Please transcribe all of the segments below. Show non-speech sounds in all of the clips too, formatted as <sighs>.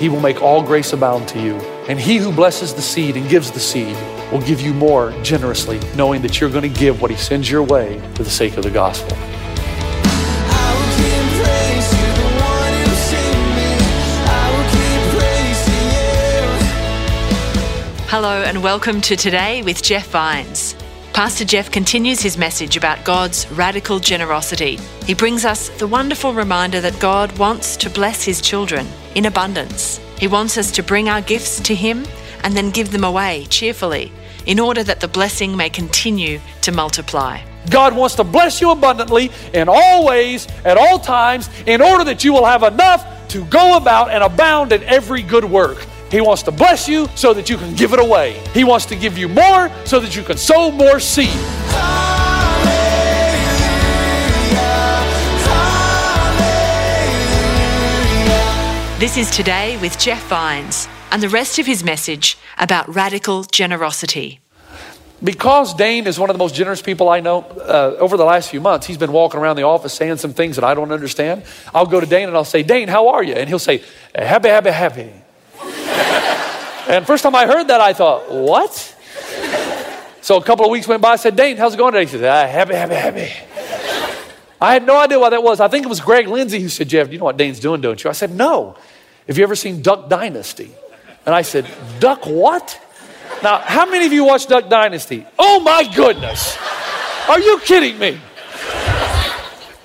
He will make all grace abound to you. And he who blesses the seed and gives the seed will give you more generously, knowing that you're going to give what he sends your way for the sake of the gospel. Hello, and welcome to Today with Jeff Vines. Pastor Jeff continues his message about God's radical generosity. He brings us the wonderful reminder that God wants to bless his children in abundance. He wants us to bring our gifts to him and then give them away cheerfully in order that the blessing may continue to multiply. God wants to bless you abundantly in all ways, at all times, in order that you will have enough to go about and abound in every good work. He wants to bless you so that you can give it away. He wants to give you more so that you can sow more seed. This is Today with Jeff Vines and the rest of his message about radical generosity. Because Dane is one of the most generous people I know, uh, over the last few months, he's been walking around the office saying some things that I don't understand. I'll go to Dane and I'll say, Dane, how are you? And he'll say, happy, happy, happy. And first time I heard that, I thought, what? So a couple of weeks went by, I said, Dane, how's it going today? He said, ah, happy, happy, happy. I had no idea what that was. I think it was Greg Lindsay who said, Jeff, you know what Dane's doing, don't you? I said, no. Have you ever seen Duck Dynasty? And I said, Duck what? Now, how many of you watch Duck Dynasty? Oh my goodness. Are you kidding me?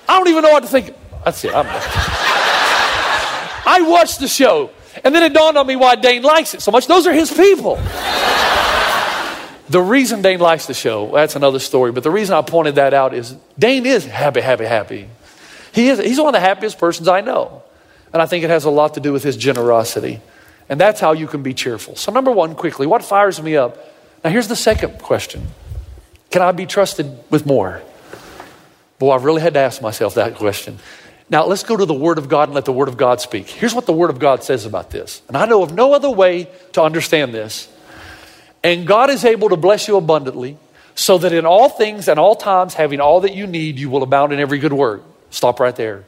I don't even know what to think. That's it. I'm I watched the show, and then it dawned on me why Dane likes it so much. Those are his people. The reason Dane likes the show, that's another story, but the reason I pointed that out is Dane is happy, happy, happy. He is, he's one of the happiest persons I know. And I think it has a lot to do with his generosity. And that's how you can be cheerful. So, number one, quickly, what fires me up? Now, here's the second question Can I be trusted with more? Boy, I've really had to ask myself that question. Now, let's go to the Word of God and let the Word of God speak. Here's what the Word of God says about this. And I know of no other way to understand this. And God is able to bless you abundantly, so that in all things and all times, having all that you need, you will abound in every good work. Stop right there.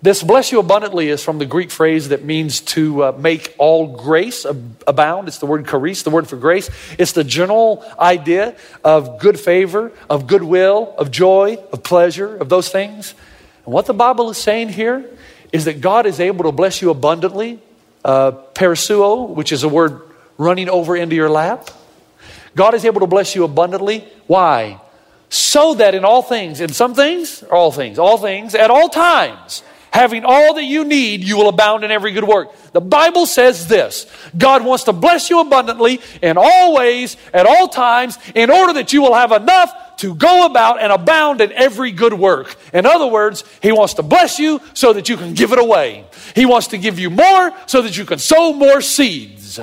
This bless you abundantly is from the Greek phrase that means to uh, make all grace abound. It's the word charis, the word for grace. It's the general idea of good favor, of goodwill, of joy, of pleasure, of those things. And what the Bible is saying here is that God is able to bless you abundantly. Uh, perisseuo, which is a word running over into your lap. God is able to bless you abundantly. Why? So that in all things, in some things, all things, all things, at all times, having all that you need, you will abound in every good work. The Bible says this God wants to bless you abundantly in all ways, at all times, in order that you will have enough to go about and abound in every good work. In other words, He wants to bless you so that you can give it away. He wants to give you more so that you can sow more seeds.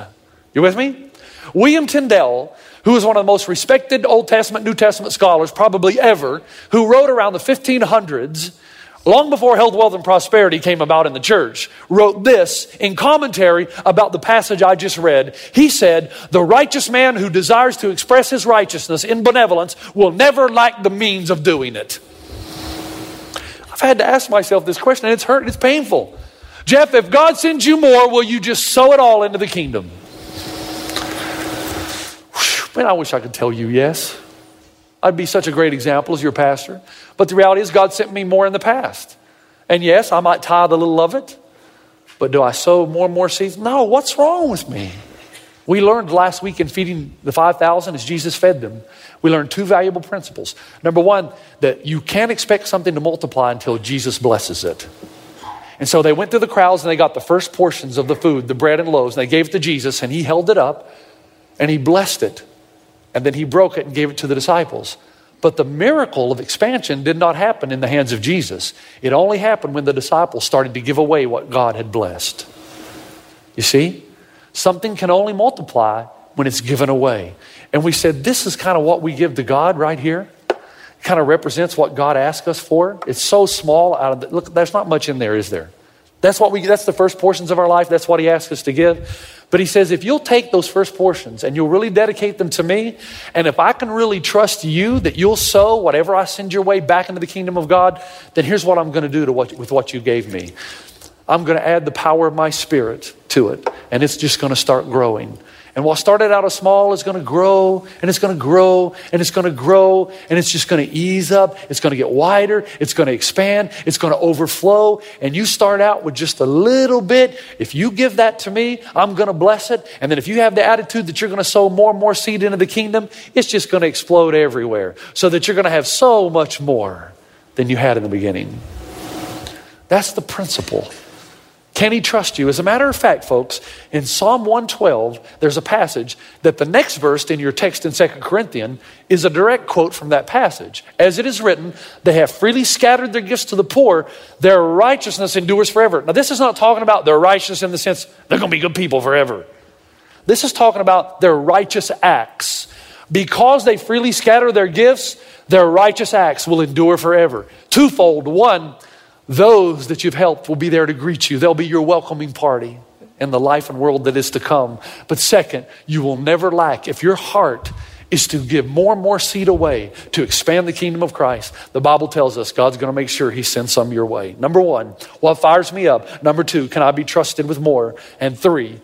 You with me? William Tyndale, who is one of the most respected Old Testament, New Testament scholars probably ever, who wrote around the 1500s, long before health, wealth, and prosperity came about in the church, wrote this in commentary about the passage I just read. He said, The righteous man who desires to express his righteousness in benevolence will never lack the means of doing it. I've had to ask myself this question, and it's hurt, it's painful. Jeff, if God sends you more, will you just sow it all into the kingdom? Man, I wish I could tell you yes. I'd be such a great example as your pastor. But the reality is, God sent me more in the past. And yes, I might tithe a little of it, but do I sow more and more seeds? No, what's wrong with me? We learned last week in feeding the 5,000 as Jesus fed them, we learned two valuable principles. Number one, that you can't expect something to multiply until Jesus blesses it. And so they went through the crowds and they got the first portions of the food, the bread and loaves, and they gave it to Jesus, and he held it up and he blessed it. And then he broke it and gave it to the disciples. But the miracle of expansion did not happen in the hands of Jesus. It only happened when the disciples started to give away what God had blessed. You see? Something can only multiply when it's given away. And we said, this is kind of what we give to God right here. It kind of represents what God asked us for. It's so small out of the, look, there's not much in there, is there? That's what we that's the first portions of our life. That's what he asks us to give. But he says, if you'll take those first portions and you'll really dedicate them to me, and if I can really trust you that you'll sow whatever I send your way back into the kingdom of God, then here's what I'm going to do to what, with what you gave me. I'm going to add the power of my spirit to it, and it's just going to start growing. And what started out as small is going to grow and it's going to grow and it's going to grow and it's just going to ease up. It's going to get wider. It's going to expand. It's going to overflow. And you start out with just a little bit. If you give that to me, I'm going to bless it. And then if you have the attitude that you're going to sow more and more seed into the kingdom, it's just going to explode everywhere so that you're going to have so much more than you had in the beginning. That's the principle. Can he trust you? As a matter of fact, folks, in Psalm 112, there's a passage that the next verse in your text in 2 Corinthians is a direct quote from that passage. As it is written, they have freely scattered their gifts to the poor, their righteousness endures forever. Now, this is not talking about their righteousness in the sense they're going to be good people forever. This is talking about their righteous acts. Because they freely scatter their gifts, their righteous acts will endure forever. Twofold. One, those that you've helped will be there to greet you. They'll be your welcoming party in the life and world that is to come. But second, you will never lack. If your heart is to give more and more seed away to expand the kingdom of Christ, the Bible tells us God's going to make sure He sends some your way. Number one, what fires me up? Number two, can I be trusted with more? And three,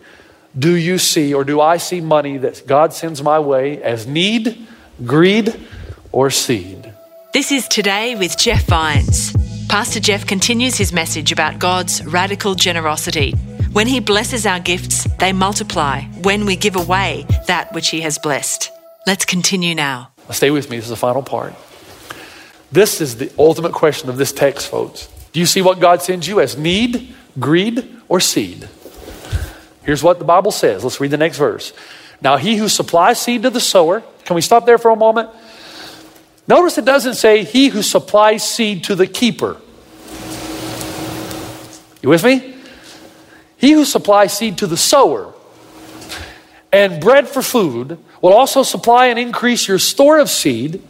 do you see or do I see money that God sends my way as need, greed, or seed? This is Today with Jeff Vines. Pastor Jeff continues his message about God's radical generosity. When he blesses our gifts, they multiply when we give away that which he has blessed. Let's continue now. Stay with me, this is the final part. This is the ultimate question of this text, folks. Do you see what God sends you as need, greed, or seed? Here's what the Bible says. Let's read the next verse. Now, he who supplies seed to the sower, can we stop there for a moment? Notice it doesn't say he who supplies seed to the keeper. You with me? He who supplies seed to the sower and bread for food will also supply and increase your store of seed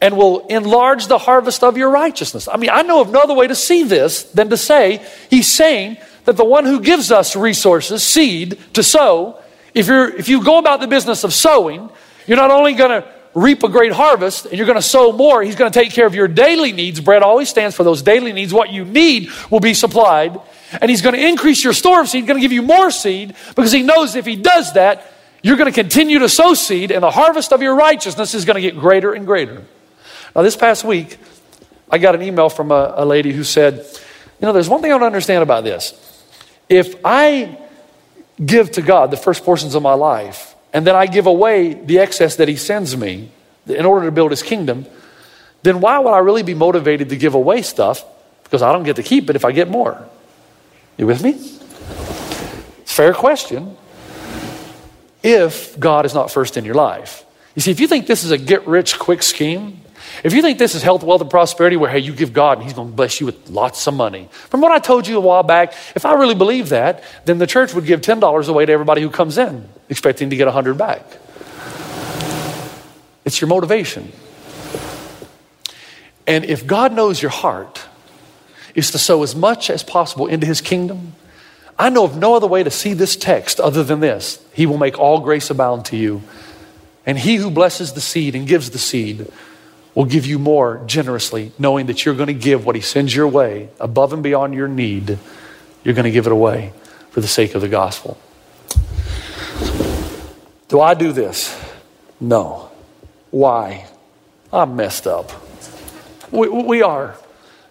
and will enlarge the harvest of your righteousness. I mean, I know of no other way to see this than to say he's saying that the one who gives us resources, seed to sow, if you're if you go about the business of sowing, you're not only going to reap a great harvest and you're going to sow more. He's going to take care of your daily needs. Bread always stands for those daily needs. What you need will be supplied. And He's going to increase your store of seed, He's going to give you more seed because He knows if He does that, you're going to continue to sow seed and the harvest of your righteousness is going to get greater and greater. Now, this past week, I got an email from a, a lady who said, You know, there's one thing I don't understand about this. If I give to God the first portions of my life, and then I give away the excess that He sends me in order to build His kingdom, then why would I really be motivated to give away stuff? Because I don't get to keep it if I get more. You with me? Fair question. If God is not first in your life. You see, if you think this is a get rich quick scheme, if you think this is health, wealth, and prosperity, where hey, you give God and He's going to bless you with lots of money. From what I told you a while back, if I really believe that, then the church would give $10 away to everybody who comes in, expecting to get a 100 back. It's your motivation. And if God knows your heart is to sow as much as possible into His kingdom, I know of no other way to see this text other than this He will make all grace abound to you. And He who blesses the seed and gives the seed will give you more generously, knowing that you're going to give what He sends your way above and beyond your need. You're going to give it away for the sake of the gospel. Do I do this? No. Why? I'm messed up. We, we are.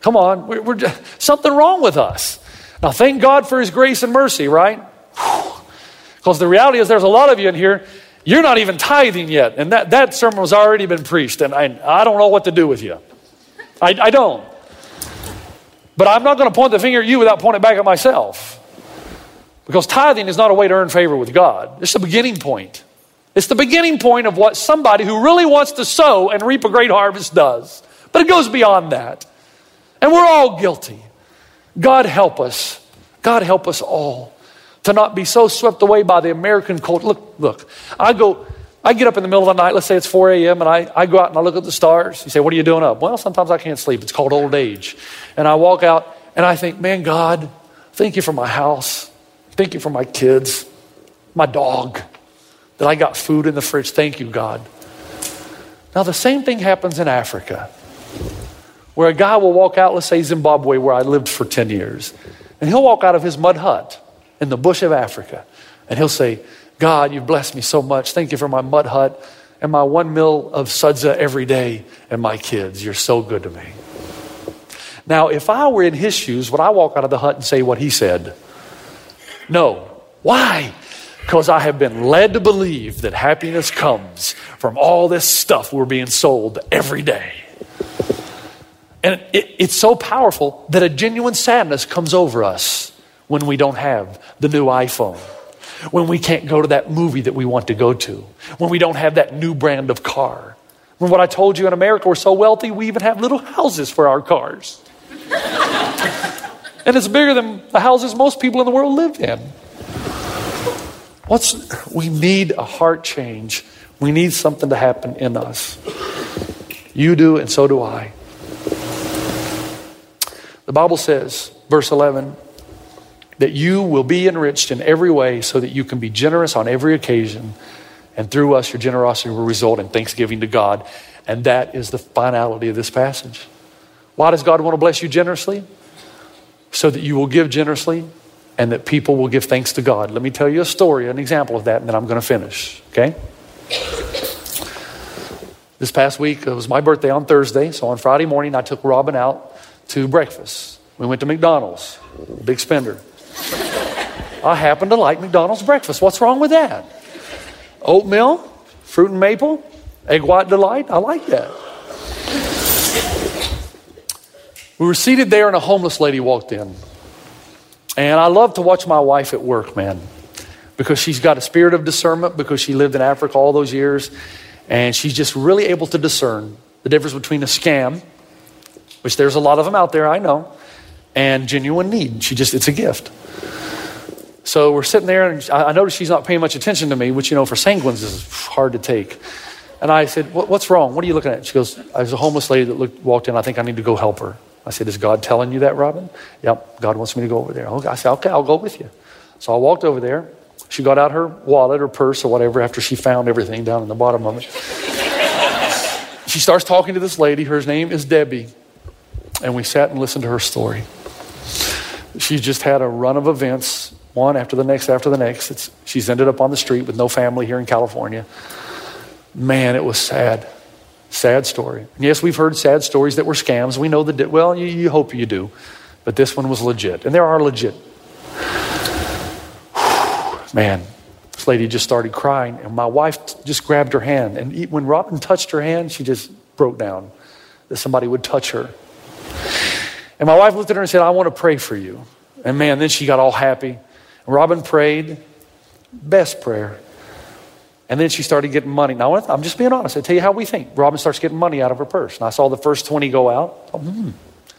Come on, we're, we're just, something wrong with us. Now, thank God for His grace and mercy, right? Because the reality is, there's a lot of you in here you're not even tithing yet. And that, that sermon was already been preached, and I, I don't know what to do with you. I, I don't. But I'm not going to point the finger at you without pointing back at myself. Because tithing is not a way to earn favor with God, it's the beginning point. It's the beginning point of what somebody who really wants to sow and reap a great harvest does. But it goes beyond that. And we're all guilty. God help us. God help us all to not be so swept away by the American culture. Look, look, I go, I get up in the middle of the night, let's say it's 4 a.m., and I, I go out and I look at the stars. You say, What are you doing up? Well, sometimes I can't sleep. It's called old age. And I walk out and I think, Man, God, thank you for my house. Thank you for my kids, my dog, that I got food in the fridge. Thank you, God. Now, the same thing happens in Africa, where a guy will walk out, let's say Zimbabwe, where I lived for 10 years, and he'll walk out of his mud hut in the bush of Africa, and he'll say, God, you've blessed me so much. Thank you for my mud hut and my one meal of sadza every day and my kids. You're so good to me. Now, if I were in his shoes, would I walk out of the hut and say what he said? No. Why? Because I have been led to believe that happiness comes from all this stuff we're being sold every day. And it, it's so powerful that a genuine sadness comes over us when we don't have the new iPhone, when we can't go to that movie that we want to go to, when we don't have that new brand of car. When what I told you in America, we're so wealthy, we even have little houses for our cars. and it's bigger than the houses most people in the world live in. What's, we need a heart change. We need something to happen in us. You do, and so do I. The Bible says, verse 11, that you will be enriched in every way so that you can be generous on every occasion. And through us, your generosity will result in thanksgiving to God. And that is the finality of this passage. Why does God want to bless you generously? So that you will give generously and that people will give thanks to God. Let me tell you a story, an example of that, and then I'm going to finish, okay? This past week, it was my birthday on Thursday, so on Friday morning, I took Robin out to breakfast. We went to McDonald's, big spender. I happen to like McDonald's breakfast. What's wrong with that? Oatmeal, fruit and maple, egg white delight. I like that. We were seated there, and a homeless lady walked in. And I love to watch my wife at work, man, because she's got a spirit of discernment because she lived in Africa all those years. And she's just really able to discern the difference between a scam, which there's a lot of them out there, I know, and genuine need. She just, it's a gift. So we're sitting there, and I notice she's not paying much attention to me, which, you know, for sanguines is hard to take. And I said, What's wrong? What are you looking at? She goes, There's a homeless lady that looked, walked in. I think I need to go help her. I said, Is God telling you that, Robin? Yep, God wants me to go over there. I said, Okay, I'll go with you. So I walked over there. She got out her wallet or purse or whatever after she found everything down in the bottom of it. <laughs> she starts talking to this lady. Her name is Debbie. And we sat and listened to her story. She just had a run of events one after the next after the next. It's, she's ended up on the street with no family here in California. Man, it was sad. Sad story. And yes, we've heard sad stories that were scams. We know that, well, you, you hope you do. But this one was legit. And there are legit. <sighs> Man, this lady just started crying, and my wife just grabbed her hand. And when Robin touched her hand, she just broke down that somebody would touch her. And my wife looked at her and said, I want to pray for you. And man, then she got all happy. Robin prayed, best prayer. And then she started getting money. Now, I'm just being honest. I tell you how we think. Robin starts getting money out of her purse. And I saw the first 20 go out. Oh, hmm.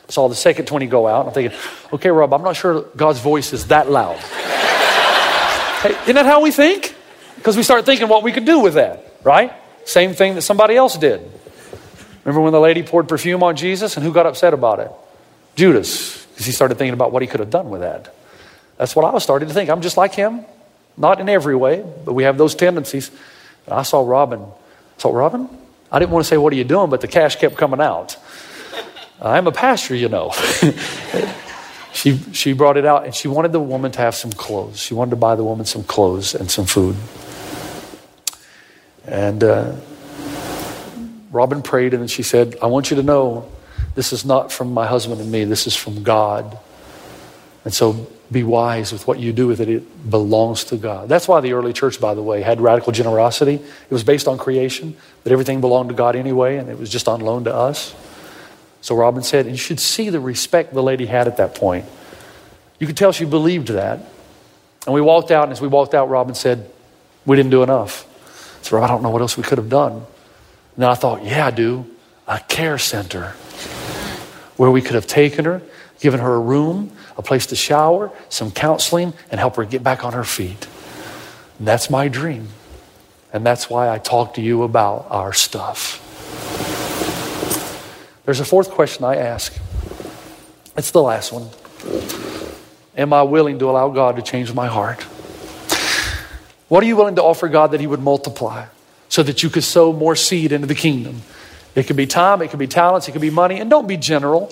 Saw the second 20 go out. I'm thinking, okay, Rob, I'm not sure God's voice is that loud. <laughs> hey, isn't that how we think? Because we start thinking what we could do with that, right? Same thing that somebody else did. Remember when the lady poured perfume on Jesus and who got upset about it? Judas, because he started thinking about what he could have done with that. That's what I was starting to think. I'm just like him, not in every way, but we have those tendencies. And I saw Robin. I saw Robin. I didn't want to say, What are you doing? But the cash kept coming out. I'm a pastor, you know. <laughs> she, she brought it out and she wanted the woman to have some clothes. She wanted to buy the woman some clothes and some food. And uh, Robin prayed and then she said, I want you to know this is not from my husband and me, this is from God. And so be wise with what you do with it. It belongs to God. That's why the early church, by the way, had radical generosity. It was based on creation, but everything belonged to God anyway, and it was just on loan to us. So Robin said, and you should see the respect the lady had at that point. You could tell she believed that. And we walked out, and as we walked out, Robin said, We didn't do enough. So I don't know what else we could have done. And then I thought, Yeah, I do. A care center where we could have taken her given her a room, a place to shower, some counseling, and help her get back on her feet. And that's my dream. And that's why I talk to you about our stuff. There's a fourth question I ask. It's the last one. Am I willing to allow God to change my heart? What are you willing to offer God that He would multiply so that you could sow more seed into the kingdom? It could be time, it could be talents, it could be money. And don't be general.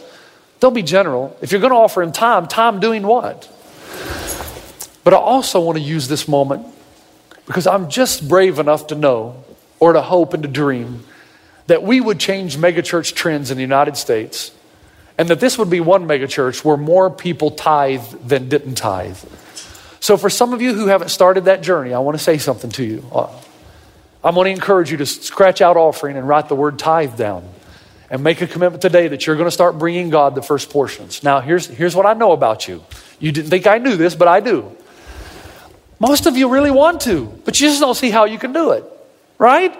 Don't be general. If you're going to offer Him time, time doing what? But I also want to use this moment because I'm just brave enough to know or to hope and to dream that we would change megachurch trends in the United States and that this would be one megachurch where more people tithe than didn't tithe. So, for some of you who haven't started that journey, I want to say something to you. Uh, I'm going to encourage you to scratch out offering and write the word tithe down and make a commitment today that you're going to start bringing God the first portions. Now, here's, here's what I know about you. You didn't think I knew this, but I do. Most of you really want to, but you just don't see how you can do it, right?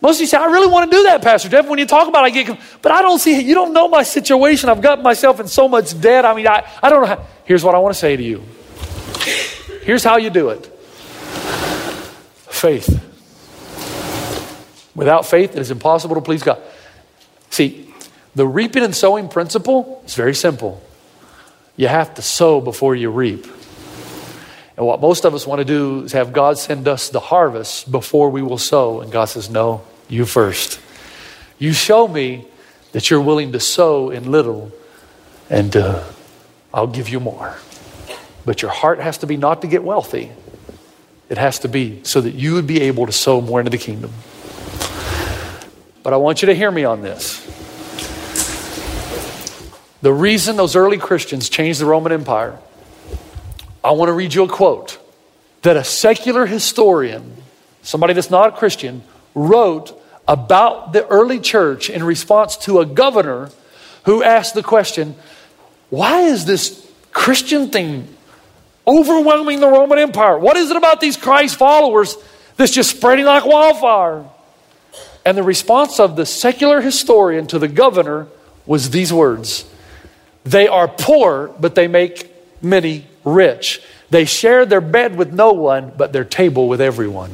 Most of you say, I really want to do that, Pastor Jeff. When you talk about it, I get, but I don't see it. You don't know my situation. I've got myself in so much debt. I mean, I, I don't know how. Here's what I want to say to you. Here's how you do it faith. Without faith, it is impossible to please God. See, the reaping and sowing principle is very simple. You have to sow before you reap. And what most of us want to do is have God send us the harvest before we will sow. And God says, No, you first. You show me that you're willing to sow in little, and uh, I'll give you more. But your heart has to be not to get wealthy, it has to be so that you would be able to sow more into the kingdom. But I want you to hear me on this. The reason those early Christians changed the Roman Empire, I want to read you a quote that a secular historian, somebody that's not a Christian, wrote about the early church in response to a governor who asked the question, Why is this Christian thing overwhelming the Roman Empire? What is it about these Christ followers that's just spreading like wildfire? And the response of the secular historian to the governor was these words They are poor, but they make many rich. They share their bed with no one, but their table with everyone.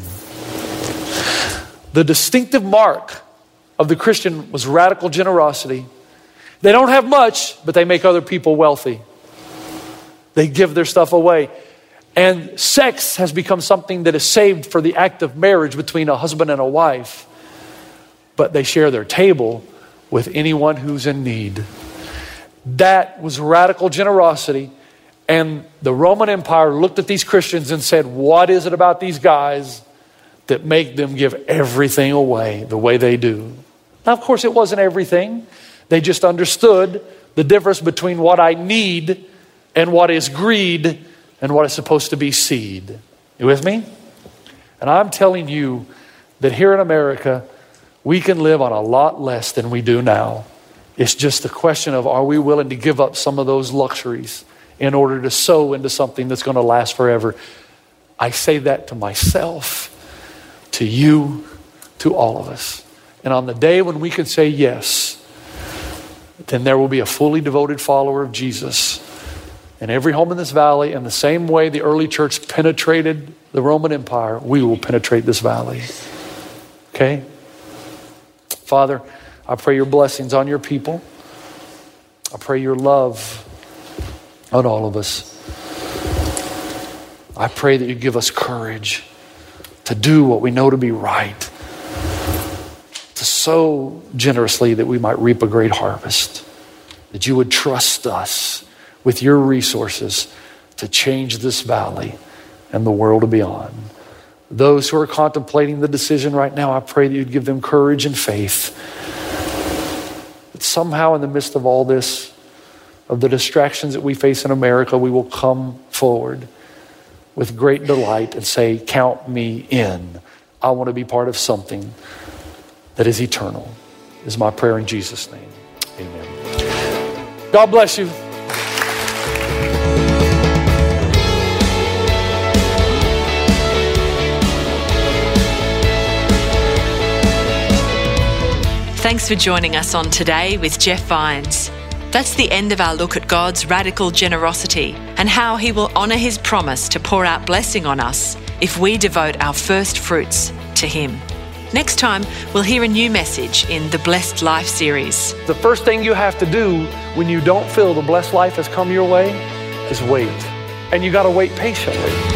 The distinctive mark of the Christian was radical generosity. They don't have much, but they make other people wealthy. They give their stuff away. And sex has become something that is saved for the act of marriage between a husband and a wife, but they share their table with anyone who's in need. That was radical generosity. And the Roman Empire looked at these Christians and said, What is it about these guys that make them give everything away the way they do. Now, of course, it wasn't everything. They just understood the difference between what I need and what is greed and what is supposed to be seed. You with me? And I'm telling you that here in America, we can live on a lot less than we do now. It's just a question of are we willing to give up some of those luxuries in order to sow into something that's going to last forever? I say that to myself to you, to all of us. And on the day when we can say yes, then there will be a fully devoted follower of Jesus in every home in this valley. In the same way the early church penetrated the Roman Empire, we will penetrate this valley. Okay? Father, I pray your blessings on your people. I pray your love on all of us. I pray that you give us courage to do what we know to be right, to sow generously that we might reap a great harvest, that you would trust us with your resources to change this valley and the world beyond. Those who are contemplating the decision right now, I pray that you'd give them courage and faith. That somehow, in the midst of all this, of the distractions that we face in America, we will come forward with great delight and say, Count me in. I want to be part of something that is eternal, is my prayer in Jesus' name. Amen. God bless you. Thanks for joining us on Today with Jeff Vines. That's the end of our look at God's radical generosity and how He will honour His promise to pour out blessing on us if we devote our first fruits to Him. Next time, we'll hear a new message in the Blessed Life series. The first thing you have to do when you don't feel the blessed life has come your way is wait. And you got to wait patiently.